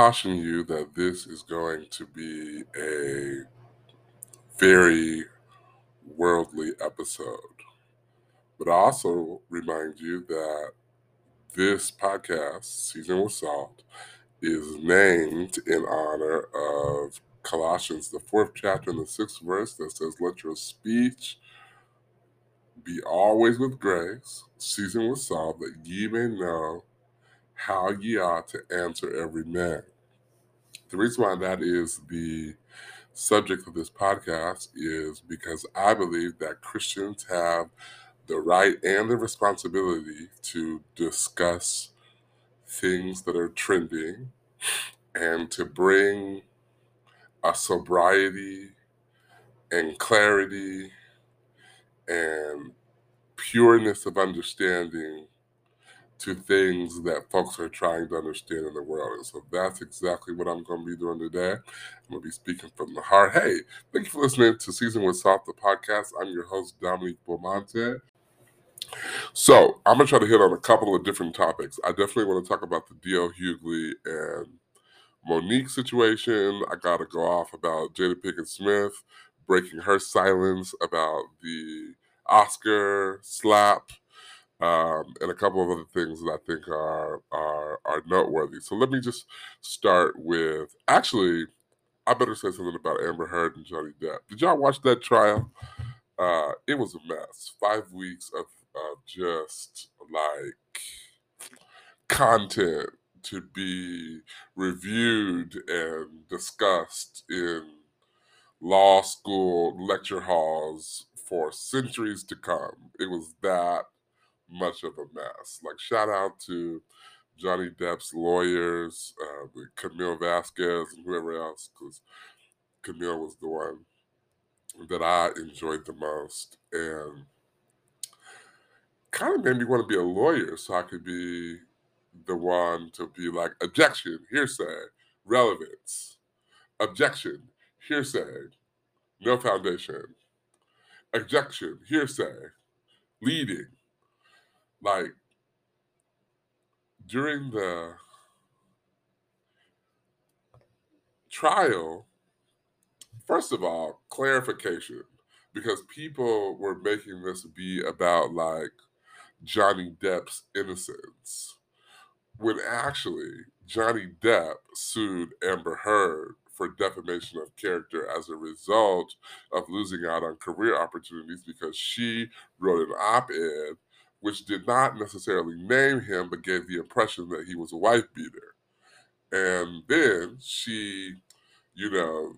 caution you that this is going to be a very worldly episode. But I also remind you that this podcast, Season with Salt, is named in honor of Colossians, the fourth chapter and the sixth verse that says, Let your speech be always with grace, seasoned with salt, that ye may know how ye ought to answer every man. The reason why that is the subject of this podcast is because I believe that Christians have the right and the responsibility to discuss things that are trending and to bring a sobriety and clarity and pureness of understanding to things that folks are trying to understand in the world. And so that's exactly what I'm going to be doing today. I'm going to be speaking from the heart. Hey, thank you for listening to Season with Salt, the podcast. I'm your host, Dominique Beaumonte. So I'm going to try to hit on a couple of different topics. I definitely want to talk about the D.L. Hughley and Mo'Nique situation. I got to go off about Jada Pinkett Smith breaking her silence about the Oscar slap um, and a couple of other things that I think are are are noteworthy. So let me just start with actually, I better say something about Amber Heard and Johnny Depp. Did y'all watch that trial? Uh, it was a mess. Five weeks of, of just like content to be reviewed and discussed in law school lecture halls for centuries to come. It was that much of a mess. Like, shout out to Johnny Depp's lawyers, uh, Camille Vasquez, and whoever else, because Camille was the one that I enjoyed the most. And kind of made me want to be a lawyer so I could be the one to be like, objection, hearsay, relevance, objection, hearsay, no foundation, objection, hearsay, leading like during the trial, first of all, clarification, because people were making this be about like Johnny Depp's innocence, when actually Johnny Depp sued Amber Heard for defamation of character as a result of losing out on career opportunities because she wrote an op ed which did not necessarily name him, but gave the impression that he was a wife beater. And then she, you know,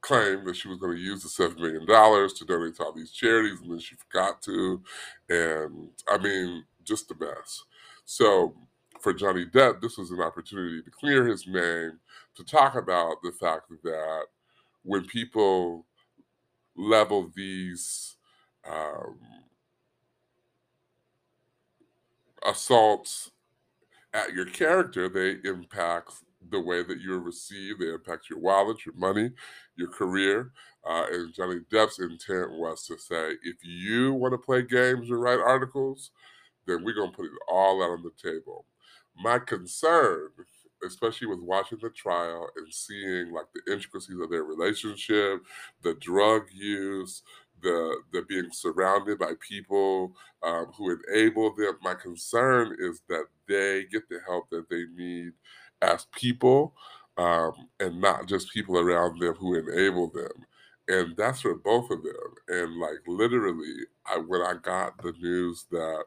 claimed that she was going to use the $7 million to donate to all these charities, and then she forgot to. And I mean, just a mess. So for Johnny Depp, this was an opportunity to clear his name, to talk about the fact that when people level these um, assaults at your character, they impact the way that you're received. They impact your wallet, your money, your career. Uh, and Johnny Depp's intent was to say, if you want to play games or write articles, then we're going to put it all out on the table. My concern, especially with watching the trial and seeing like the intricacies of their relationship, the drug use, the the being surrounded by people um, who enable them. My concern is that they get the help that they need as people, um, and not just people around them who enable them. And that's for both of them. And like literally, I when I got the news that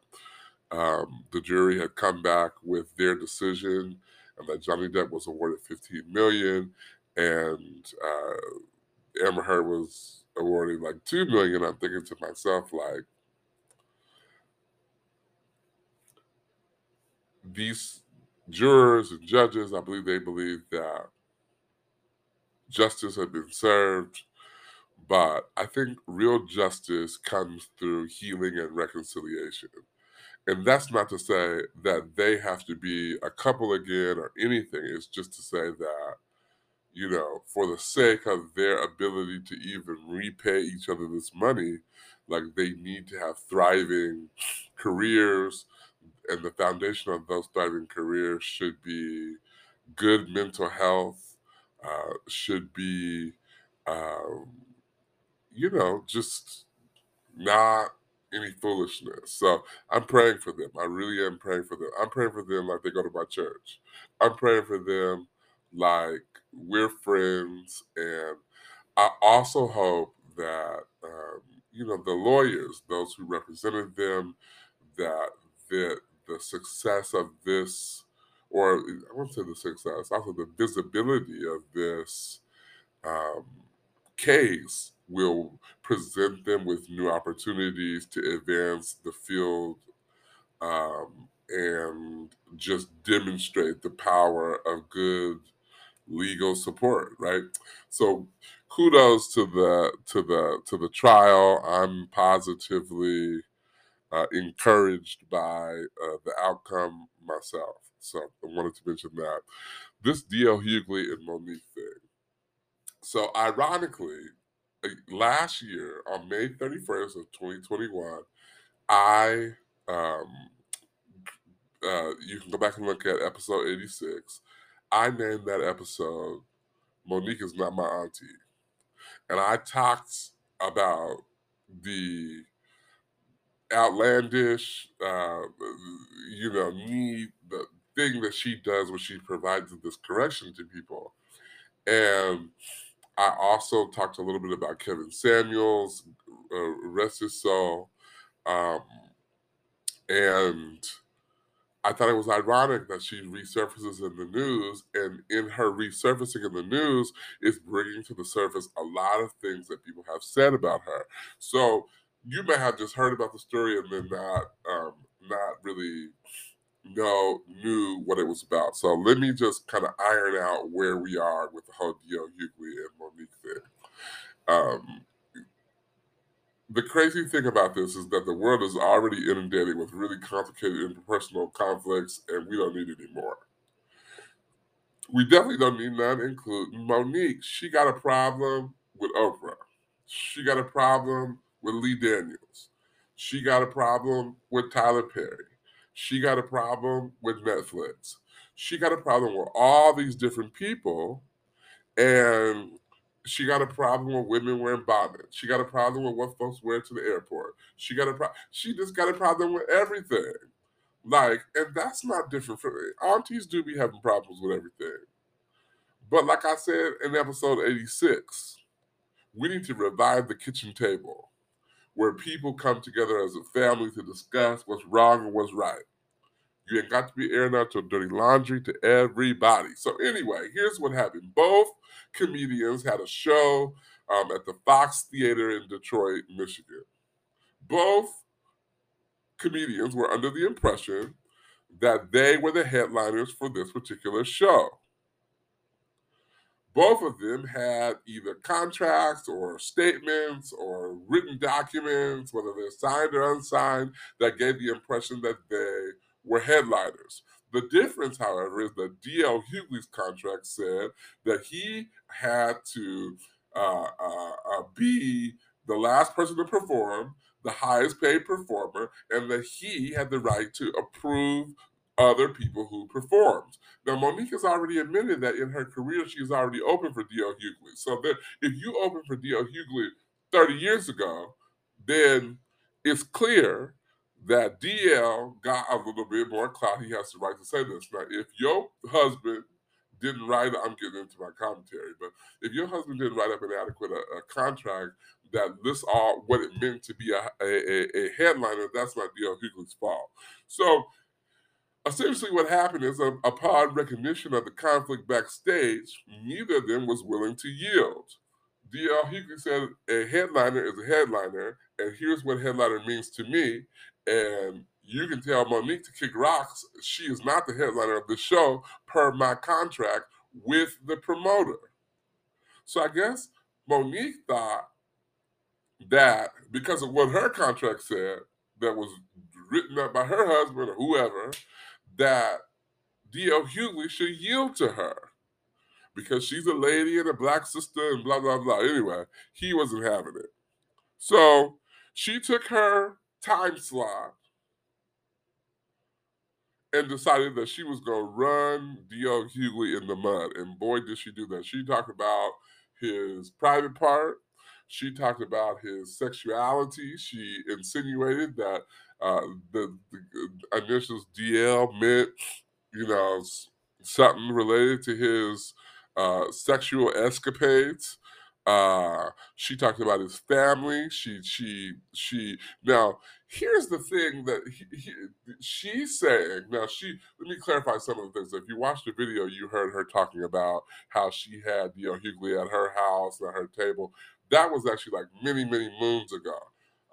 um, the jury had come back with their decision and that Johnny Depp was awarded 15 million, and uh, Amber Heard was awarding like two million, I'm thinking to myself, like, these jurors and judges, I believe they believe that justice had been served. But I think real justice comes through healing and reconciliation. And that's not to say that they have to be a couple again or anything. It's just to say that, you know, for the sake of their ability to even repay each other this money, like they need to have thriving careers. And the foundation of those thriving careers should be good mental health, uh, should be, um, you know, just not any foolishness. So I'm praying for them. I really am praying for them. I'm praying for them like they go to my church. I'm praying for them like we're friends. And I also hope that, um, you know, the lawyers, those who represented them, that the, the success of this, or I won't say the success, also the visibility of this um, case will present them with new opportunities to advance the field um, and just demonstrate the power of good legal support right so kudos to the to the to the trial i'm positively uh, encouraged by uh, the outcome myself so i wanted to mention that this D.L. Hughley and monique thing so ironically last year on May 31st of 2021, I um uh you can go back and look at episode 86. I named that episode Monique is not my auntie. And I talked about the outlandish uh you know need the thing that she does when she provides this correction to people. And I also talked a little bit about Kevin Samuels, uh, rest his soul. Um, and I thought it was ironic that she resurfaces in the news, and in her resurfacing in the news, is bringing to the surface a lot of things that people have said about her. So you may have just heard about the story and then not um, not really know knew what it was about. So let me just kind of iron out where we are with the whole D.L. Hughley and Monique thing. Um, the crazy thing about this is that the world is already inundated with really complicated interpersonal conflicts, and we don't need any more. We definitely don't need none, including Monique. She got a problem with Oprah. She got a problem with Lee Daniels. She got a problem with Tyler Perry. She got a problem with Netflix. She got a problem with all these different people. And she got a problem with women wearing bonnets. She got a problem with what folks wear to the airport. She got a pro- she just got a problem with everything. Like, and that's not different from aunties do be having problems with everything. But like I said in episode 86, we need to revive the kitchen table where people come together as a family to discuss what's wrong and what's right. You ain't got to be airing out your dirty laundry to everybody. So anyway, here's what happened. Both comedians had a show um, at the Fox Theater in Detroit, Michigan. Both comedians were under the impression that they were the headliners for this particular show. Both of them had either contracts or statements or written documents, whether they're signed or unsigned, that gave the impression that they were headliners. The difference, however, is that D.L. Hughley's contract said that he had to uh, uh, uh, be the last person to perform, the highest paid performer, and that he had the right to approve other people who performed. Now, Monique has already admitted that in her career, she's already opened for D.L. Hughley. So that if you opened for D.L. Hughley 30 years ago, then it's clear that DL got a little bit more clout. He has the right to say this. Now, if your husband didn't write, I'm getting into my commentary, but if your husband didn't write up an adequate a, uh, a contract that lists all what it meant to be a, a, a headliner, that's not DL Hughley's fault. So essentially what happened is uh, upon recognition of the conflict backstage, neither of them was willing to yield. DL Hughley said a headliner is a headliner, and here's what headliner means to me. And you can tell Monique to kick rocks. She is not the headliner of the show per my contract with the promoter. So I guess Monique thought that because of what her contract said, that was written up by her husband or whoever that D.L. Hughley should yield to her because she's a lady and a black sister and blah, blah, blah. Anyway, he wasn't having it. So she took her time slot and decided that she was going to run D.L. Hughley in the mud. And boy, did she do that. She talked about his private part. She talked about his sexuality. She insinuated that uh, the, the initials DL meant, you know, something related to his uh, sexual escapades. Uh, she talked about his family. She she she. Now here's the thing that he, he, she's saying. Now she let me clarify some of the things. If you watched the video, you heard her talking about how she had you know Hughley at her house at her table. That was actually like many many moons ago.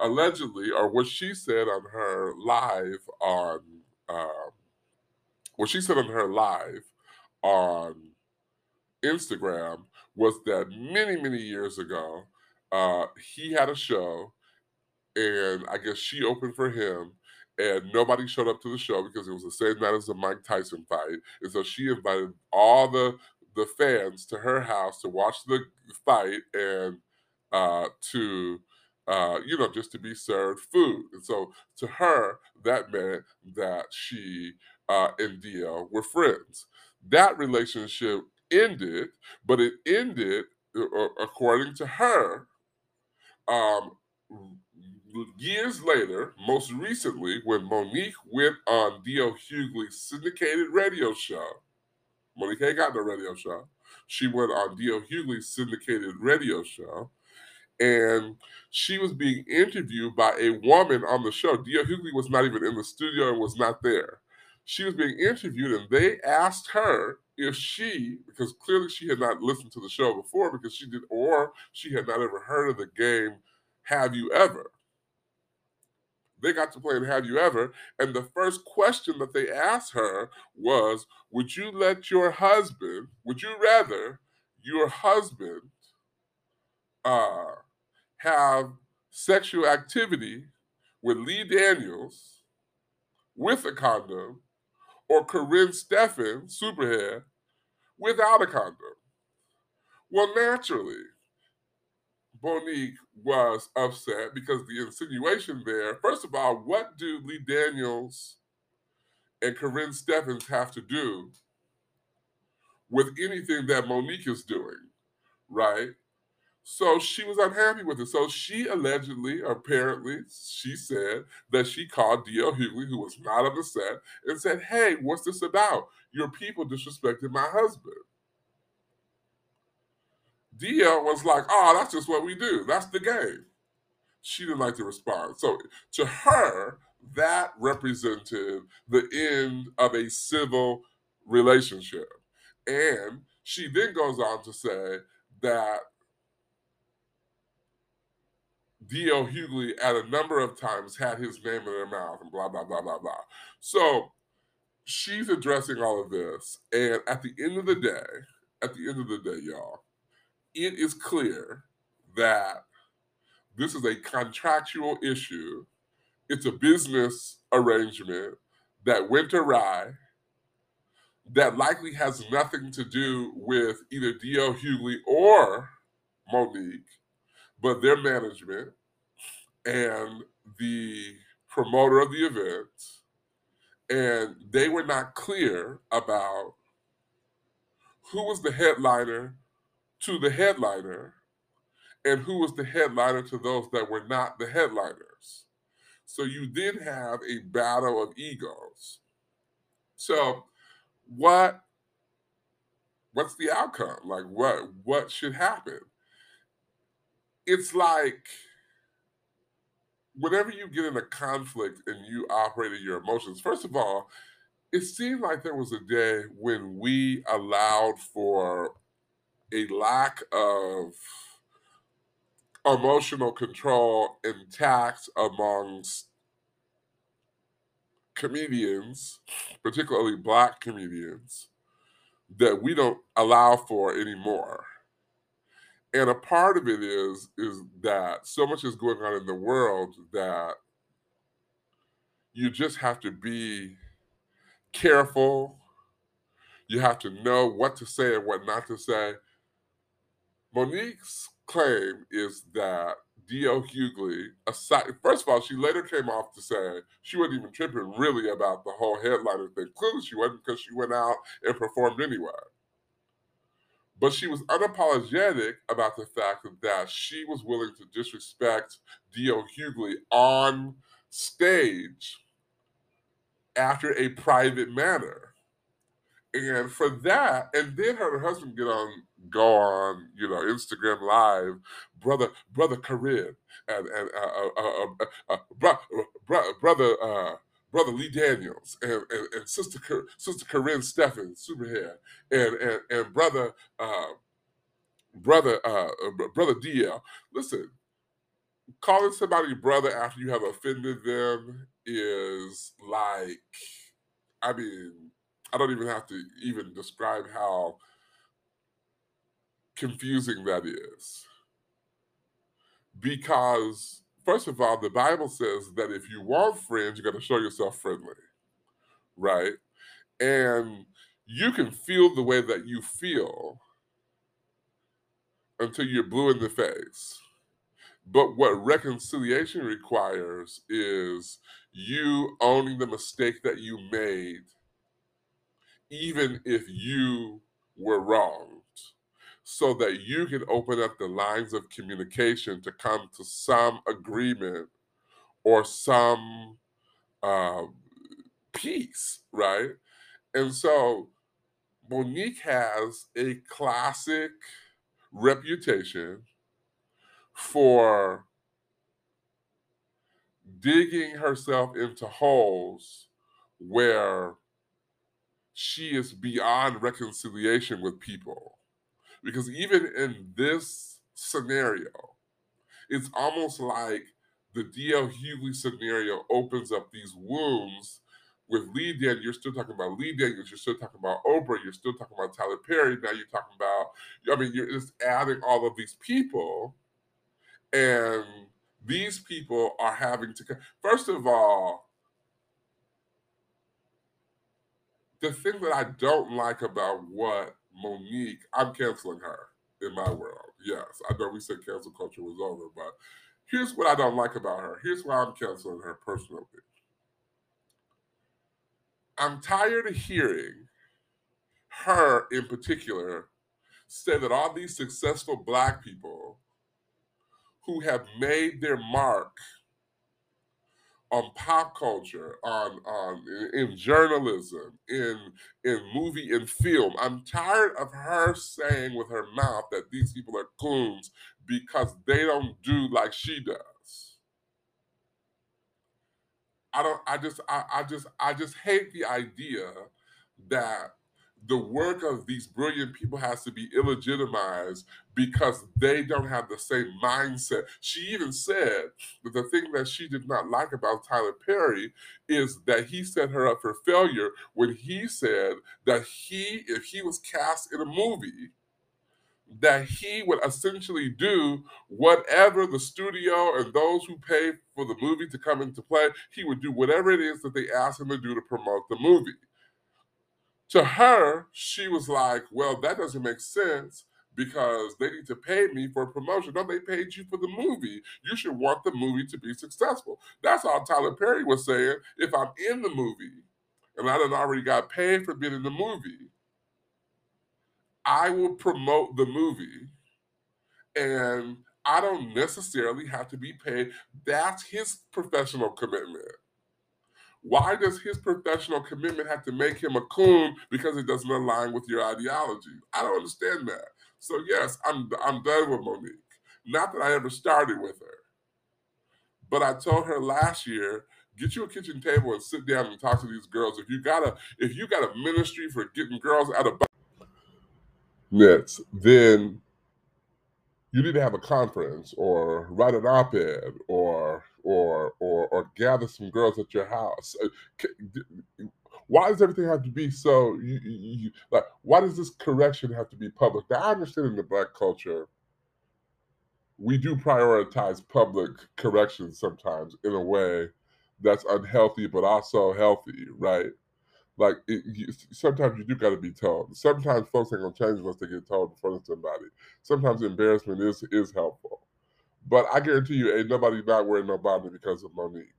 Allegedly, or what she said on her live on um, what she said on her live on Instagram was that many, many years ago, uh, he had a show, and I guess she opened for him, and nobody showed up to the show because it was the same night as the Mike Tyson fight, and so she invited all the the fans to her house to watch the fight and uh, to uh, you know just to be served food. And so to her, that meant that she uh, and DL were friends. That relationship ended, but it ended, uh, according to her, um, years later, most recently, when Monique went on D.L. Hughley's syndicated radio show. Monique ain't got no radio show. She went on D.L. Hughley's syndicated radio show, and she was being interviewed by a woman on the show. D.L. Hughley was not even in the studio and was not there. She was being interviewed, and they asked her if she, because clearly she had not listened to the show before because she did, or she had not ever heard of the game Have You Ever? They got to play in Have You Ever? And the first question that they asked her was Would you let your husband, would you rather your husband uh, have sexual activity with Lee Daniels with a condom or Karrine Steffans, Superhead, without a condom. Well, naturally, Monique was upset because the insinuation there, first of all, what do Lee Daniels and Karrine Steffans have to do with anything that Monique is doing, right? So she was unhappy with it. So she allegedly, apparently, she said that she called D.L. Hughley, who was not on the set, and said, Hey, what's this about? Your people disrespected my husband. DL was like, Oh, that's just what we do. That's the game. She didn't like to respond. So to her, that represented the end of a civil relationship. And she then goes on to say that D.L. Hughley at a number of times had his name in their mouth and blah, blah, blah, blah, blah. So she's addressing all of this. And at the end of the day, at the end of the day, y'all, it is clear that this is a contractual issue. It's a business arrangement that went awry that likely has nothing to do with either D.L. Hughley or Monique but their management and the promoter of the event, and they were not clear about who was the headliner to the headliner and who was the headliner to those that were not the headliners. So you did have a battle of egos. So what what's the outcome? Like what what should happen? It's like whenever you get in a conflict and you operate in your emotions, first of all, it seemed like there was a day when we allowed for a lack of emotional control and amongst comedians, particularly black comedians, that we don't allow for anymore and a part of it is is that so much is going on in the world that you just have to be careful. You have to know what to say and what not to say. Monique's claim is that D.L. Hughley, aside, first of all, she later came off to say she wasn't even tripping really about the whole headliner thing. Clearly, she wasn't because she went out and performed anyway. But she was unapologetic about the fact that she was willing to disrespect DL Hughley on stage after a private manner. And for that, and then her husband get on go on, you know, Instagram Live, brother, brother Corinne, and and uh, uh, uh, uh, bro, bro, brother uh, brother Lee Daniels, and and, and sister sister Karrine Steffans, Superhead, and and and brother uh, brother uh, brother DL. Listen, calling somebody brother after you have offended them is like, I mean, I don't even have to even describe how confusing that is. Because, first of all, the Bible says that if you want friends, you got to show yourself friendly, right? And you can feel the way that you feel until you're blue in the face. But what reconciliation requires is you owning the mistake that you made, even if you were wronged, so that you can open up the lines of communication to come to some agreement or some uh, peace, right? And so Monique has a classic reputation for digging herself into holes where she is beyond reconciliation with people. Because even in this scenario, it's almost like the DL Hughley scenario opens up these wounds with Lee Daniels, you're still talking about Lee Daniels, you're still talking about Oprah, you're still talking about Tyler Perry, now you're talking about, I mean, you're just adding all of these people. And these people are having to, first of all, the thing that I don't like about what Monique, I'm canceling her in my world. Yes, I know we said cancel culture was over, but here's what I don't like about her. Here's why I'm canceling her personally. I'm tired of hearing her in particular say that all these successful black people who have made their mark on pop culture, on on in journalism, in in movie and film. I'm tired of her saying with her mouth that these people are coons because they don't do like she does. I don't I just I, I just I just hate the idea that the work of these brilliant people has to be illegitimized because they don't have the same mindset. She even said that the thing that she did not like about Tyler Perry is that he set her up for failure when he said that he, if he was cast in a movie, that he would essentially do whatever the studio and those who pay for the movie to come into play, he would do whatever it is that they asked him to do to promote the movie to her, she was like, well, that doesn't make sense because they need to pay me for a promotion. No, they paid you for the movie. You should want the movie to be successful. That's all Tyler Perry was saying. If I'm in the movie and I done already got paid for being in the movie, I will promote the movie and I don't necessarily have to be paid. That's his professional commitment. Why does his professional commitment have to make him a coon because it doesn't align with your ideology? I don't understand that. So yes, I'm I'm done with Monique. Not that I ever started with her, but I told her last year, get you a kitchen table and sit down and talk to these girls. If you got a if you got a ministry for getting girls out of nets, then you need to have a conference or write an op-ed or or or or gather some girls at your house. Uh, why does everything have to be so? You, you, you, like, why does this correction have to be public? Now, I understand in the black culture, we do prioritize public corrections sometimes in a way that's unhealthy but also healthy, right? Like it, you, sometimes you do got to be told. Sometimes folks ain't gonna change unless they get told in front of somebody. Sometimes embarrassment is is helpful, but I guarantee you, ain't nobody not wearing no bonnet because of Monique.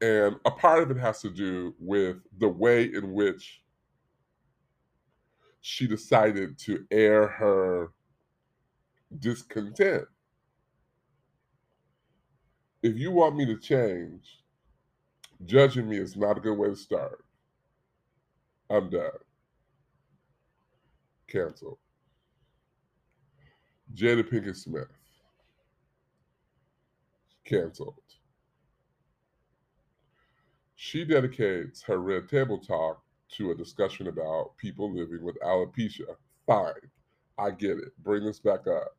And a part of it has to do with the way in which she decided to air her discontent. If you want me to change, judging me is not a good way to start. I'm done. Cancel. Jada Pinkett Smith. Canceled. She dedicates her Red Table Talk to a discussion about people living with alopecia. Fine. I get it. Bring this back up.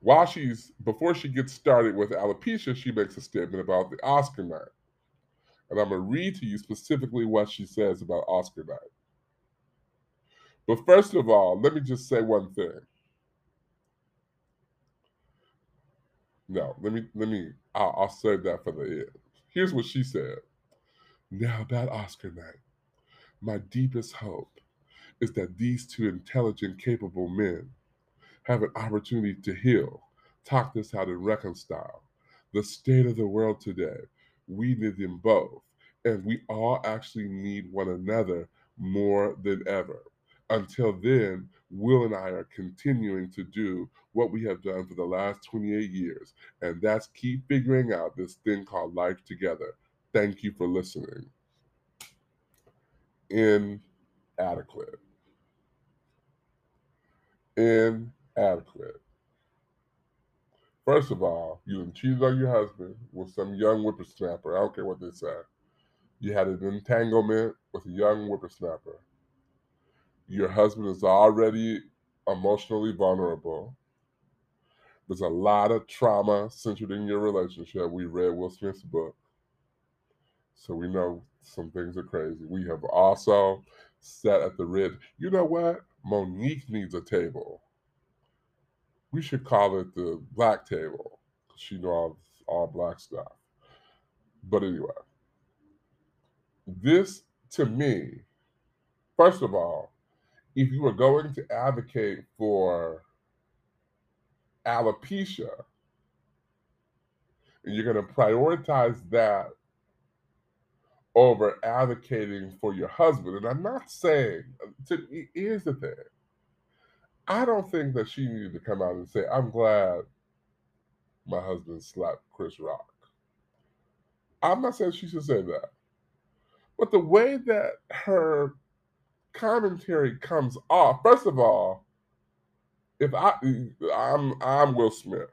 While she's, before she gets started with alopecia, she makes a statement about the Oscar night. And I'm going to read to you specifically what she says about Oscar night. But first of all, let me just say one thing. No, let me, let me, I'll, I'll save that for the end. Here's what she said. Now, about Oscar night, my deepest hope is that these two intelligent, capable men have an opportunity to heal, talk this out, and reconcile. The state of the world today, we need them both. And we all actually need one another more than ever. Until then, Will and I are continuing to do what we have done for the last 28 years, and that's keep figuring out this thing called life together. Thank you for listening. Inadequate. Inadequate. First of all, you cheated on your husband with some young whippersnapper. I don't care what they say. You had an entanglement with a young whippersnapper. Your husband is already emotionally vulnerable. There's a lot of trauma centered in your relationship. We read Will Smith's book. So we know some things are crazy. We have also sat at the red. You know what? Monique needs a table. We should call it the black table because she knows all, all black stuff. But anyway, this to me, first of all, if you are going to advocate for alopecia and you're going to prioritize that over advocating for your husband. And I'm not saying, to, here's the thing I don't think that she needed to come out and say, I'm glad my husband slapped Chris Rock. I'm not saying she should say that. But the way that her commentary comes off, first of all, if I I'm I'm Will Smith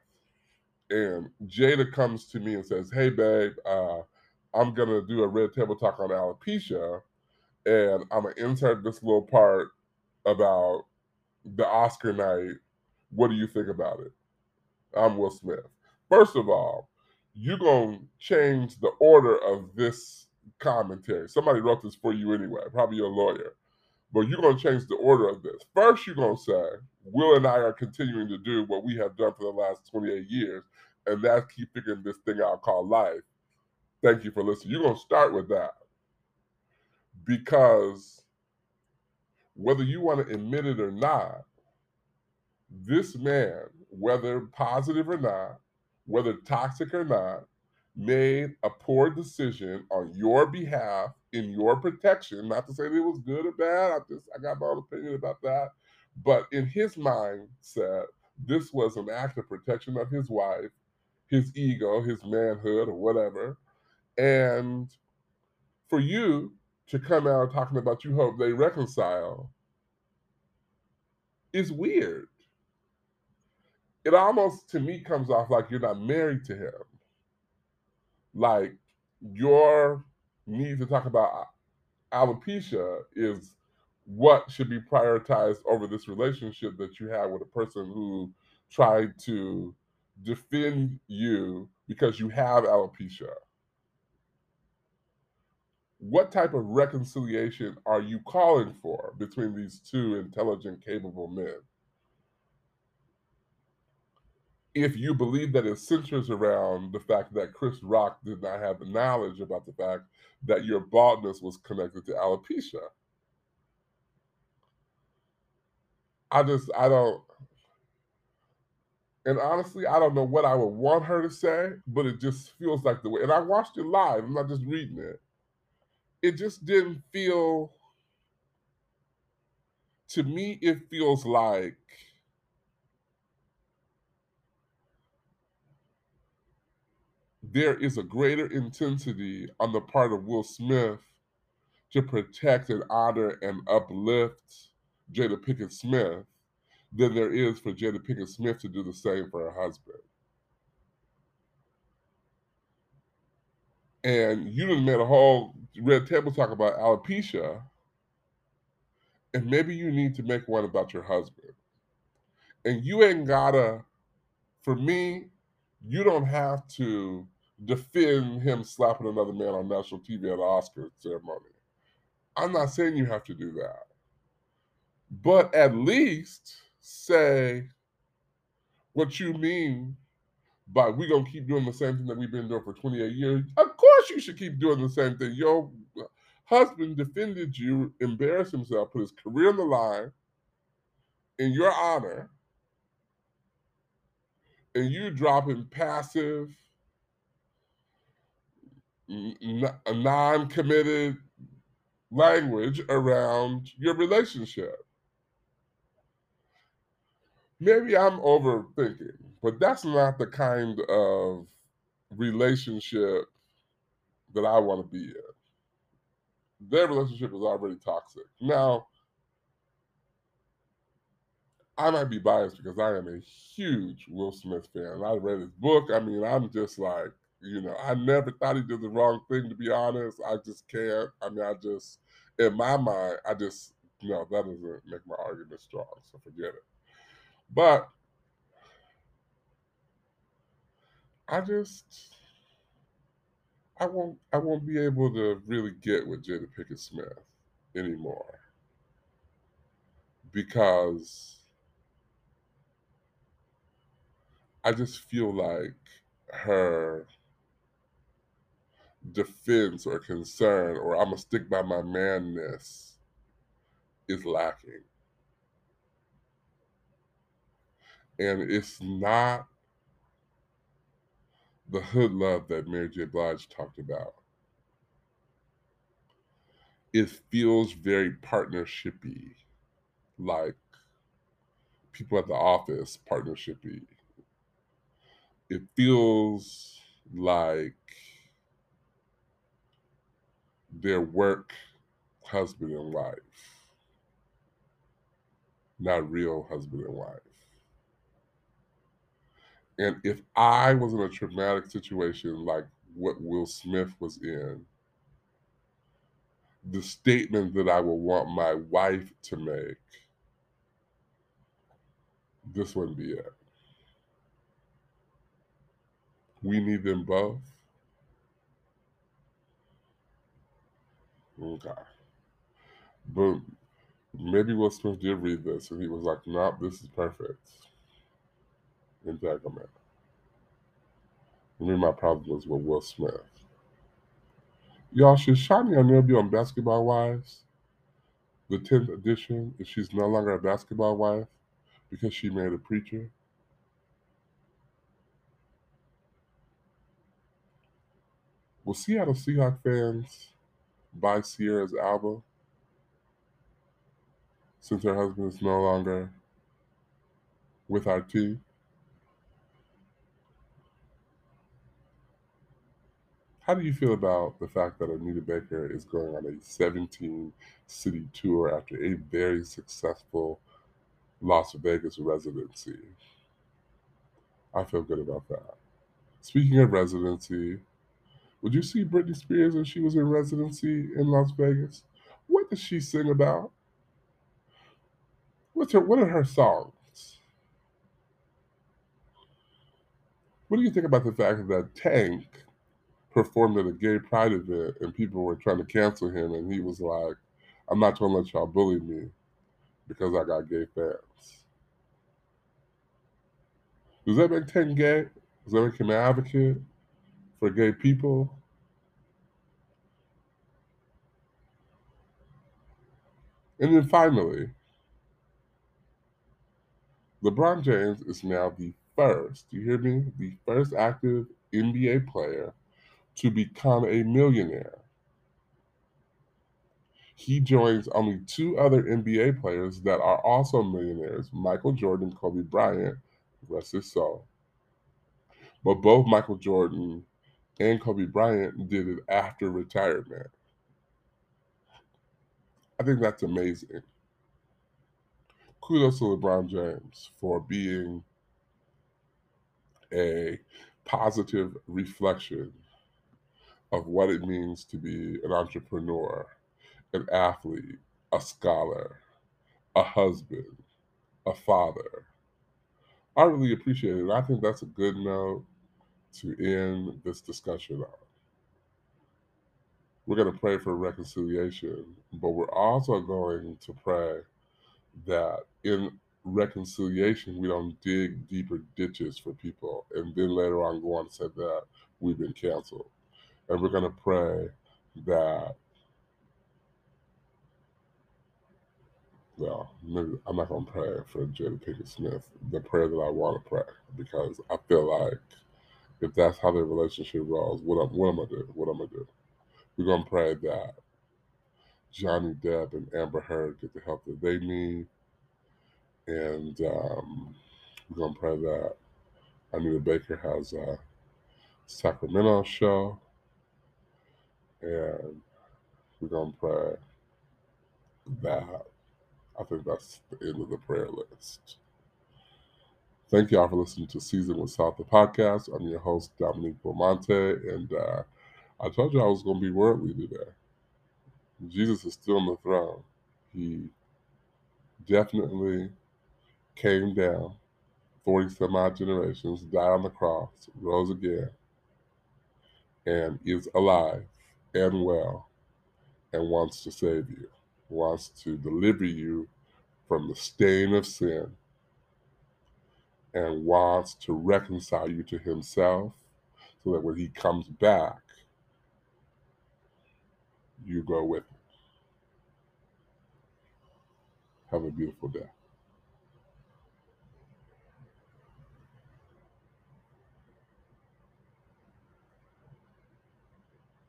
and Jada comes to me and says, Hey babe, uh, I'm gonna do a red table talk on alopecia, and I'm gonna insert this little part about the Oscar night. What do you think about it? I'm Will Smith. First of all, you're gonna change the order of this commentary. Somebody wrote this for you anyway, probably your lawyer. But you're gonna change the order of this. First, you're gonna say, Will and I are continuing to do what we have done for the last 28 years, and that's keep figuring this thing out called life. Thank you for listening. You're going to start with that because whether you want to admit it or not, this man, whether positive or not, whether toxic or not, made a poor decision on your behalf in your protection. Not to say that it was good or bad. I just I got my own opinion about that. But in his mindset, this was an act of protection of his wife, his ego, his manhood, or whatever. And for you to come out talking about you hope they reconcile is weird. It almost to me comes off like you're not married to him. Like your need to talk about alopecia is what should be prioritized over this relationship that you have with a person who tried to defend you because you have alopecia what type of reconciliation are you calling for between these two intelligent, capable men? If you believe that it centers around the fact that Chris Rock did not have the knowledge about the fact that your baldness was connected to alopecia. I just, I don't, and honestly, I don't know what I would want her to say, but it just feels like the way. And I watched it live, I'm not just reading it. It just didn't feel, to me, it feels like there is a greater intensity on the part of Will Smith to protect and honor and uplift Jada Pinkett Smith than there is for Jada Pinkett Smith to do the same for her husband. And you done made a whole red table talk about alopecia, and maybe you need to make one about your husband. And you ain't gotta, for me, you don't have to defend him slapping another man on national TV at the Oscar ceremony. I'm not saying you have to do that. But at least say what you mean by we're gonna keep doing the same thing that we've been doing for 28 years. Of course you should keep doing the same thing. Your husband defended you, embarrassed himself, put his career on the line in your honor, and you dropping passive, non-committed language around your relationship. Maybe I'm overthinking, but that's not the kind of relationship that I want to be in. Their relationship is already toxic. Now, I might be biased because I am a huge Will Smith fan. I read his book. I mean, I'm just like, you know, I never thought he did the wrong thing, to be honest. I just can't. I mean, I just, in my mind, I just, no, that doesn't make my argument strong. So forget it. But I just, I won't, I won't be able to really get with Jada Pinkett Smith anymore because I just feel like her defense or concern or I'm gonna stick by my manness is lacking. And it's not the hood love that Mary J. Blige talked about. It feels very partnershipy, like people at the office partnershipy. It feels like their work husband and wife, not real husband and wife. And if I was in a traumatic situation like what Will Smith was in, the statement that I would want my wife to make, this wouldn't be it. We need them both. Okay. But maybe Will Smith did read this and he was like, nope, this is perfect. Entanglement. Maybe my problem was with Will Smith. Y'all, should Shaunie O'Neal be on Basketball Wives? The 10th edition, if she's no longer a basketball wife because she married a preacher? Will Seattle Seahawk fans buy Ciara's album since her husband is no longer with our team? How do you feel about the fact that Anita Baker is going on a 17 city tour after a very successful Las Vegas residency? I feel good about that. Speaking of residency, would you see Britney Spears when she was in residency in Las Vegas? What does she sing about? What's her what are her songs? What do you think about the fact that Tank performed at a gay pride event and people were trying to cancel him and he was like, I'm not gonna let y'all bully me because I got gay fans. Does that make Tank gay? Does that make him an advocate for gay people? And then finally, LeBron James is now the first, you hear me? The first active NBA player to become a millionaire. He joins only two other NBA players that are also millionaires Michael Jordan, Kobe Bryant, rest his soul. But both Michael Jordan and Kobe Bryant did it after retirement. I think that's amazing. Kudos to LeBron James for being a positive reflection of what it means to be an entrepreneur, an athlete, a scholar, a husband, a father. I really appreciate it. I think that's a good note to end this discussion on. We're going to pray for reconciliation, but we're also going to pray that in reconciliation, we don't dig deeper ditches for people and then later on go on and say that we've been canceled. And we're going to pray that, well, I'm not going to pray for Jada Pinkett Smith, the prayer that I want to pray, because I feel like if that's how their relationship rolls, what, I'm, what am I going to do? What am I going to do? We're to pray that Johnny Depp and Amber Heard get the help that they need. And um, we're to pray that Anita Baker has a Sacramento show. And we're to pray that I think that's the end of the prayer list. Thank y'all for listening to Season with Salt, the podcast. I'm your host, Dominique Beaumonte, and uh, I told you I was going to be worldly today. Jesus is still on the throne. He definitely came down 40 some odd generations, died on the cross, rose again, and is alive and well and wants to save you, wants to deliver you from the stain of sin, and wants to reconcile you to himself so that when he comes back, you go with him. Have a beautiful day.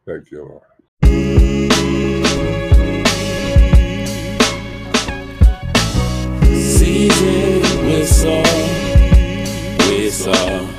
Thank you, Lord. Season with salt, with